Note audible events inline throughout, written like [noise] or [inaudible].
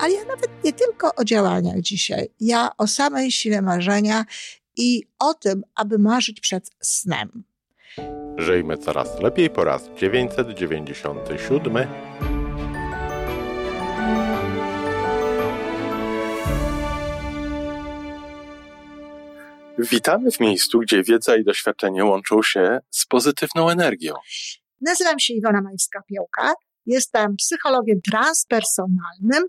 ale ja nawet nie tylko o działaniach dzisiaj. Ja o samej sile marzenia i o tym, aby marzyć przed snem. Żyjmy coraz lepiej po raz 997. Witamy w miejscu, gdzie wiedza i doświadczenie łączą się z pozytywną energią. Nazywam się Iwona Majwska-Piołka. Jestem psychologiem transpersonalnym,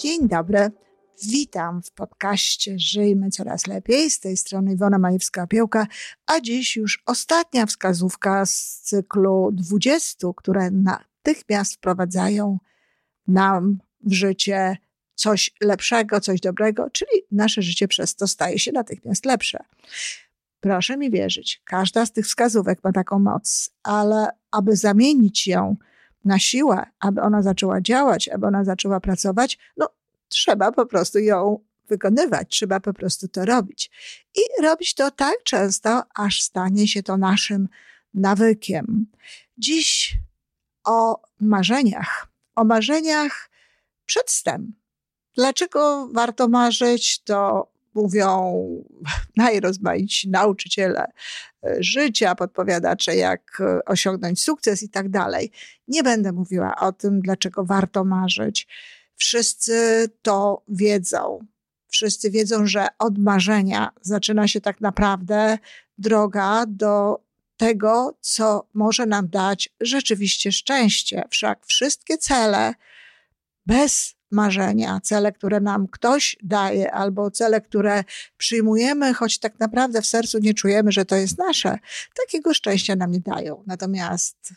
Dzień dobry. Witam w podcaście Żyjmy Coraz Lepiej. Z tej strony Iwona Majewska-Piołka, a dziś już ostatnia wskazówka z cyklu 20, które natychmiast wprowadzają nam w życie coś lepszego, coś dobrego, czyli nasze życie przez to staje się natychmiast lepsze. Proszę mi wierzyć, każda z tych wskazówek ma taką moc, ale aby zamienić ją na siłę, aby ona zaczęła działać, aby ona zaczęła pracować, no trzeba po prostu ją wykonywać, trzeba po prostu to robić. I robić to tak często, aż stanie się to naszym nawykiem. Dziś o marzeniach, o marzeniach przed snem. Dlaczego warto marzyć? To mówią najrozmaicici nauczyciele e, życia, podpowiadacze, jak e, osiągnąć sukces i tak dalej. Nie będę mówiła o tym, dlaczego warto marzyć. Wszyscy to wiedzą. Wszyscy wiedzą, że od marzenia zaczyna się tak naprawdę droga do tego, co może nam dać rzeczywiście szczęście. Wszak wszystkie cele bez marzenia, cele, które nam ktoś daje, albo cele, które przyjmujemy, choć tak naprawdę w sercu nie czujemy, że to jest nasze, takiego szczęścia nam nie dają. Natomiast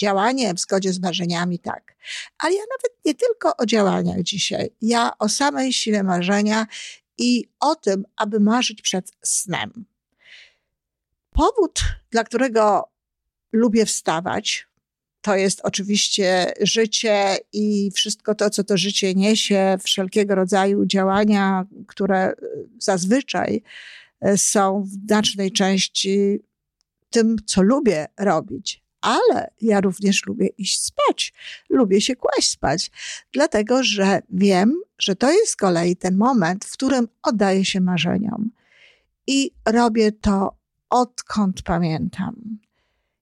działanie w zgodzie z marzeniami, tak. Ale ja nawet nie tylko o działaniach dzisiaj. Ja o samej sile marzenia i o tym, aby marzyć przed snem. Powód, dla którego lubię wstawać, to jest oczywiście życie i wszystko to, co to życie niesie, wszelkiego rodzaju działania, które zazwyczaj e, są w znacznej części tym, co lubię robić. Ale ja również lubię iść spać, lubię się kłaść spać, dlatego że wiem, że to jest z kolei ten moment, w którym oddaję się marzeniom. I robię to odkąd pamiętam.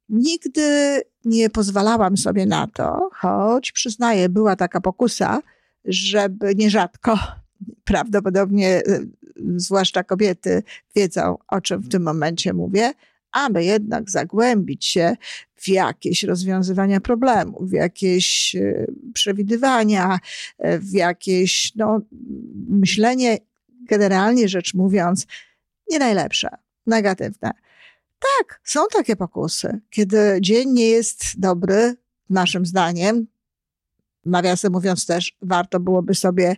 Nigdy nie pozwalałam sobie na to, choć przyznaję, była taka pokusa, żeby nierzadko, prawdopodobnie y, zwłaszcza kobiety wiedzą, o czym w tym momencie mówię, aby jednak zagłębić się w jakieś rozwiązywania problemów, w jakieś y, przewidywania, y, w jakieś no, myślenie, generalnie rzecz mówiąc, nie najlepsze, negatywne. Tak, są takie pokusy, kiedy dzień nie jest dobry, naszym zdaniem. Nawiasem mówiąc też, warto byłoby sobie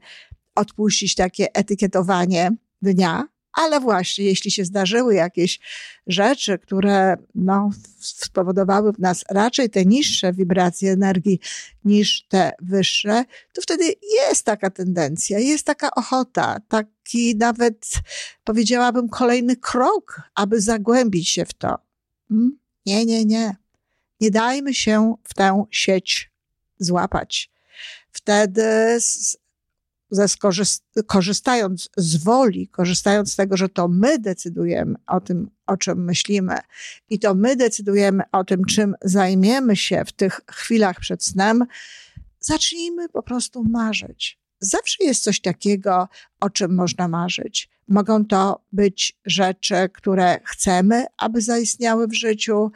odpuścić takie etykietowanie dnia, ale właśnie, jeśli się zdarzyły jakieś rzeczy, które no, spowodowały w nas raczej te niższe wibracje energii niż te wyższe, to wtedy jest taka tendencja, jest taka ochota, taki nawet powiedziałabym kolejny krok, aby zagłębić się w to. Hmm? Nie, nie, nie. Nie dajmy się w tę sieć złapać. Wtedy ze korzystając z woli, korzystając z tego, że to my decydujemy o tym, o czym myślimy i to my decydujemy o tym, czym zajmiemy się w tych chwilach przed snem, zacznijmy po prostu marzyć. Zawsze jest coś takiego, o czym można marzyć. Mogą to być rzeczy, które chcemy, aby zaistniały w życiu,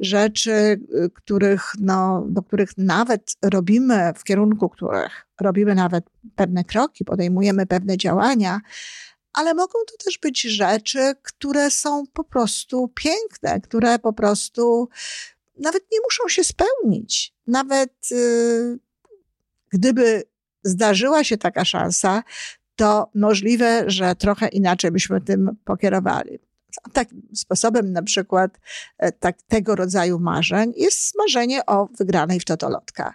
rzeczy, y, których, no, do których nawet robimy, w kierunku których robimy nawet pewne kroki, podejmujemy pewne działania, ale mogą to też być rzeczy, które są po prostu piękne, które po prostu nawet nie muszą się spełnić. Nawet y, gdyby zdarzyła się taka szansa, to możliwe, że trochę inaczej byśmy tym pokierowali. Takim sposobem na przykład e, tak, tego rodzaju marzeń jest marzenie o wygranej w totolotka.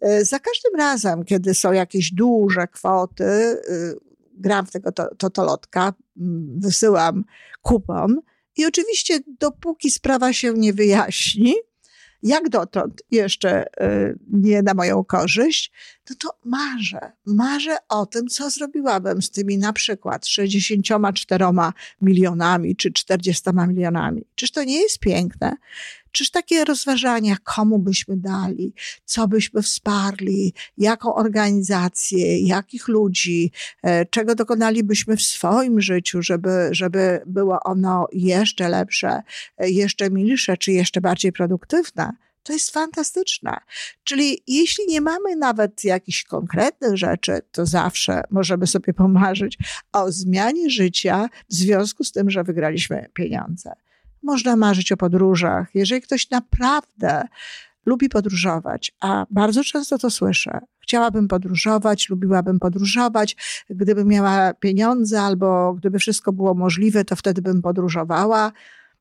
E, za każdym razem, kiedy są jakieś duże kwoty, y, gram w tego totolotka, wysyłam kupon i oczywiście dopóki sprawa się nie wyjaśni, jak dotąd jeszcze y, nie na moją korzyść, no to marzę. Marzę o tym, co zrobiłabym z tymi na przykład 64 milionami czy 40 milionami. Czyż to nie jest piękne? Czyż takie rozważania, komu byśmy dali, co byśmy wsparli, jaką organizację, jakich ludzi, e, czego dokonalibyśmy w swoim życiu, żeby, żeby było ono jeszcze lepsze, e, jeszcze milsze, czy jeszcze bardziej produktywne? To jest fantastyczne. Czyli jeśli nie mamy nawet jakichś konkretnych rzeczy, to zawsze możemy sobie pomarzyć o zmianie życia w związku z tym, że wygraliśmy pieniądze. Można marzyć o podróżach. Jeżeli ktoś naprawdę lubi podróżować, a bardzo często to słyszę, chciałabym podróżować, lubiłabym podróżować. Gdybym miała pieniądze albo gdyby wszystko było możliwe, to wtedy bym podróżowała.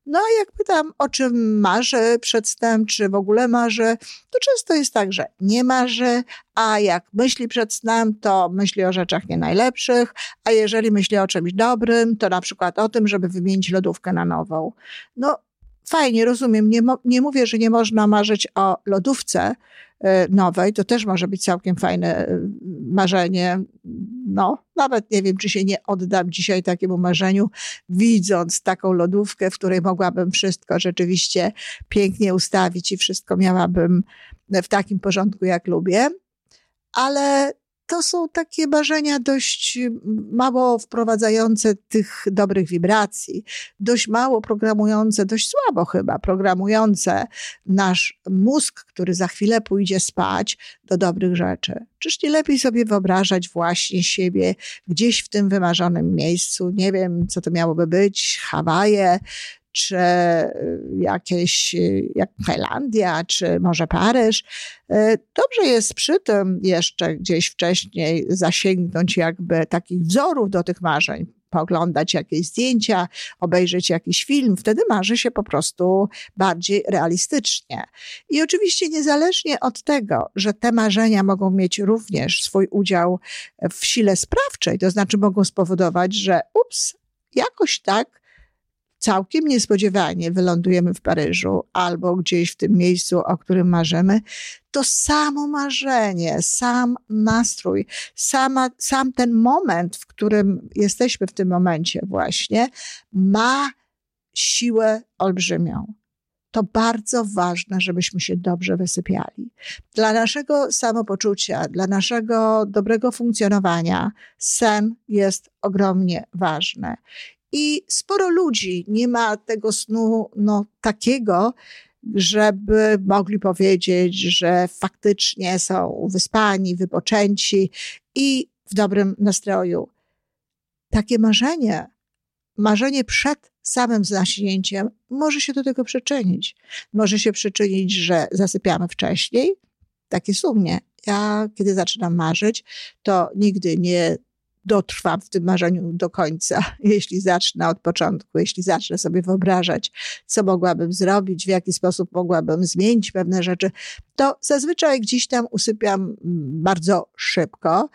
No a jak pytam, o czym marzę przed snem, czy w ogóle marzę, to często jest tak, że nie marzę, a jak myśli przed snem, to myśli o rzeczach nie najlepszych, a jeżeli myśli o czymś dobrym, to na przykład o tym, żeby wymienić lodówkę na nową. No fajnie, rozumiem, nie, nie mówię, że nie można marzyć o lodówce, E, nowej, to też może być całkiem fajne e, marzenie. No, nawet nie wiem, czy się nie oddam dzisiaj takiemu marzeniu, widząc taką lodówkę, w której mogłabym wszystko rzeczywiście pięknie ustawić i wszystko miałabym w takim porządku, jak lubię. Ale to są takie marzenia dość mało wprowadzające tych dobrych wibracji, dość mało programujące, dość słabo chyba programujące nasz mózg, który za chwilę pójdzie spać do dobrych rzeczy. Czyż nie lepiej sobie wyobrażać właśnie siebie gdzieś w tym wymarzonym miejscu? Nie wiem, co to miałoby być, Hawaje, czy y, jakieś, y, jak Tajlandia, czy może Paryż. Y, dobrze jest przy tym jeszcze gdzieś wcześniej zasięgnąć jakby takich wzorów do tych marzeń, pooglądać jakieś zdjęcia, obejrzeć jakiś film, wtedy marzy się po prostu bardziej realistycznie. I oczywiście niezależnie od tego, że te marzenia mogą mieć również swój udział w sile sprawczej, to znaczy mogą spowodować, że ups, jakoś tak całkiem niespodziewanie wylądujemy w Paryżu albo gdzieś w tym miejscu, o którym marzymy, to samo marzenie, sam nastrój, sama, sam ten moment, w którym jesteśmy w tym momencie właśnie, ma siłę olbrzymią. To bardzo ważne, żebyśmy się dobrze wysypiali. Dla naszego samopoczucia, dla naszego dobrego funkcjonowania sen jest ogromnie ważny. I sporo ludzi nie ma tego snu no, takiego, żeby mogli powiedzieć, że faktycznie są wyspani, wypoczęci i w dobrym nastroju. Takie marzenie, marzenie przed samym zaśnięciem może się do tego przyczynić. Może się przyczynić, że zasypiamy wcześniej. Takie sumnie. Ja, kiedy zaczynam marzyć, to nigdy nie dotrwam w tym marzeniu do końca, [laughs] jeśli zacznę od początku, jeśli zacznę sobie wyobrażać, co mogłabym zrobić, w jaki sposób mogłabym zmienić pewne rzeczy, to zazwyczaj gdzieś tam usypiam mm, bardzo szybko,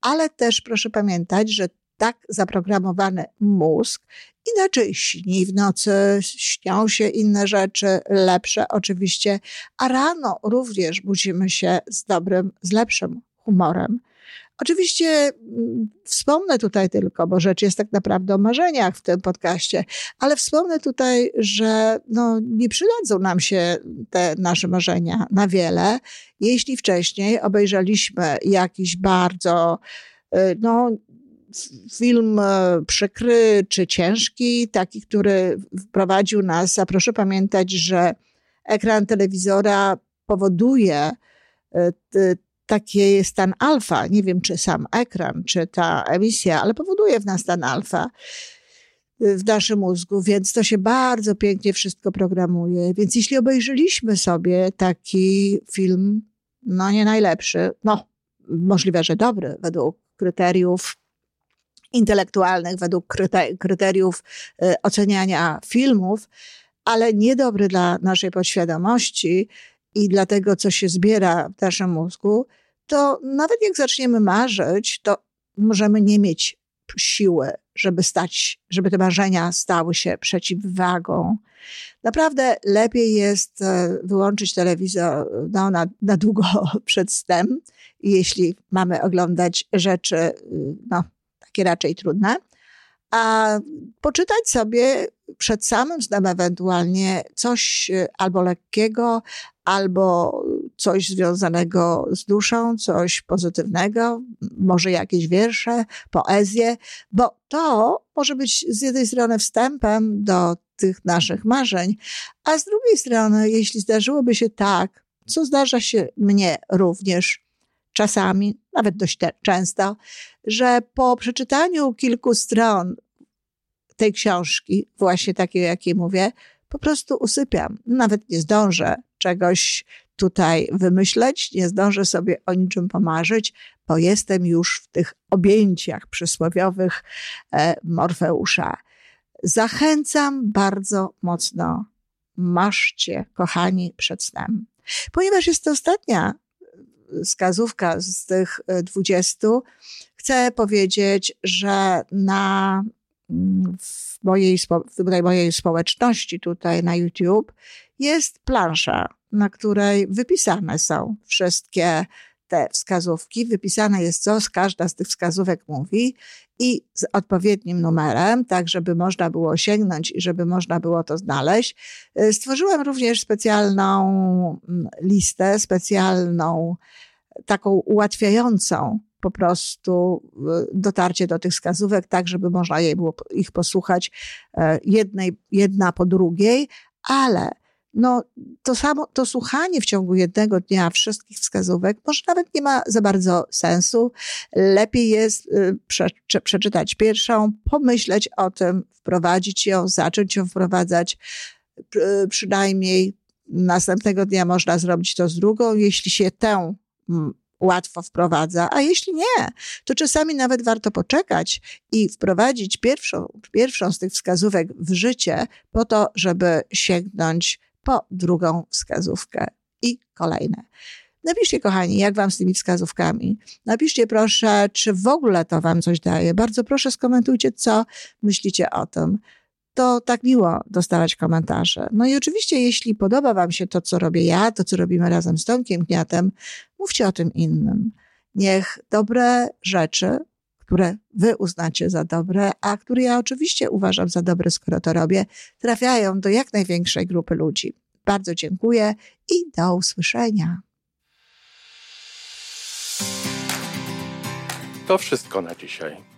ale też proszę pamiętać, że tak zaprogramowany mózg inaczej śni w nocy, śnią się inne rzeczy, lepsze oczywiście, a rano również budzimy się z dobrym, z lepszym humorem. Oczywiście mm, wspomnę tutaj tylko, bo rzecz jest tak naprawdę o marzeniach w tym podcaście, ale wspomnę tutaj, że no, nie przydadzą nam się te nasze marzenia na wiele, jeśli wcześniej obejrzeliśmy jakiś bardzo, y, no, film y, przykry czy ciężki, taki, który wprowadził nas, a proszę pamiętać, że ekran telewizora powoduje y, taki jest stan alfa. Nie wiem, czy sam ekran, czy ta emisja, ale powoduje w nas stan alfa. w naszym mózgu, więc to się bardzo pięknie wszystko programuje. Więc jeśli obejrzeliśmy sobie taki film, no nie najlepszy, no możliwe, że dobry według kryteriów intelektualnych, według kryteriów y, oceniania filmów, ale niedobry dla naszej podświadomości i dla tego, co się zbiera w naszym mózgu, to nawet jak zaczniemy marzyć, to możemy nie mieć siły, żeby stać, żeby te marzenia stały się przeciwwagą. Naprawdę lepiej jest e, wyłączyć telewizor no, na, na długo [laughs] przed snem, jeśli mamy oglądać rzeczy, no, takie raczej trudne, a poczytać sobie przed samym snem ewentualnie coś e, albo lekkiego, albo coś związanego z duszą, coś pozytywnego, może jakieś wiersze, poezję, bo to może być z jednej strony wstępem do tych naszych marzeń, a z drugiej strony, jeśli zdarzyłoby się tak, co zdarza się mnie również czasami, nawet dość często, że po przeczytaniu kilku stron tej książki, właśnie takiej, o jakiej mówię, po prostu usypiam. Nawet nie zdążę czegoś tutaj wymyśleć, nie zdążę sobie o niczym pomarzyć, bo jestem już w tych objęciach przysłowiowych e, Morfeusza. Zachęcam bardzo mocno, maszcie, kochani, przed snem. Ponieważ jest to ostatnia wskazówka z tych e, dwudziestu, chcę powiedzieć, że na w mojej, w mojej społeczności tutaj na YouTube jest plansza, na której wypisane są wszystkie te wskazówki. Wypisane jest, co każda z tych wskazówek mówi i z odpowiednim numerem, tak żeby można było sięgnąć i żeby można było to znaleźć. Stworzyłam również specjalną mm, listę, specjalną, taką ułatwiającą po prostu e, dotarcie do tych wskazówek, tak żeby można je było ich posłuchać e, jednej, jedna po drugiej, ale no, to samo, to słuchanie w ciągu jednego dnia wszystkich wskazówek może nawet nie ma za bardzo sensu. Lepiej jest e, prze, przeczytać pierwszą, pomyśleć o tym, wprowadzić ją, zacząć ją wprowadzać. Przynajmniej następnego dnia można zrobić to z drugą. Jeśli się tę łatwo wprowadza, a jeśli nie, to czasami nawet warto poczekać i wprowadzić pierwszą, pierwszą z tych wskazówek w życie po to, żeby sięgnąć po drugą wskazówkę i kolejne. Napiszcie, kochani, jak wam z tymi wskazówkami. Napiszcie, proszę, czy w ogóle to wam coś daje. Bardzo proszę, skomentujcie, co myślicie o tym to tak miło dostawać komentarze. No i oczywiście, jeśli podoba Wam się to, co robię ja, to, co robimy razem z Tomkiem Gniatem, mówcie o tym innym. Niech dobre rzeczy, które Wy uznacie za dobre, a które ja oczywiście uważam za dobre, skoro to robię, trafiają do jak największej grupy ludzi. Bardzo dziękuję i do usłyszenia. To wszystko na dzisiaj.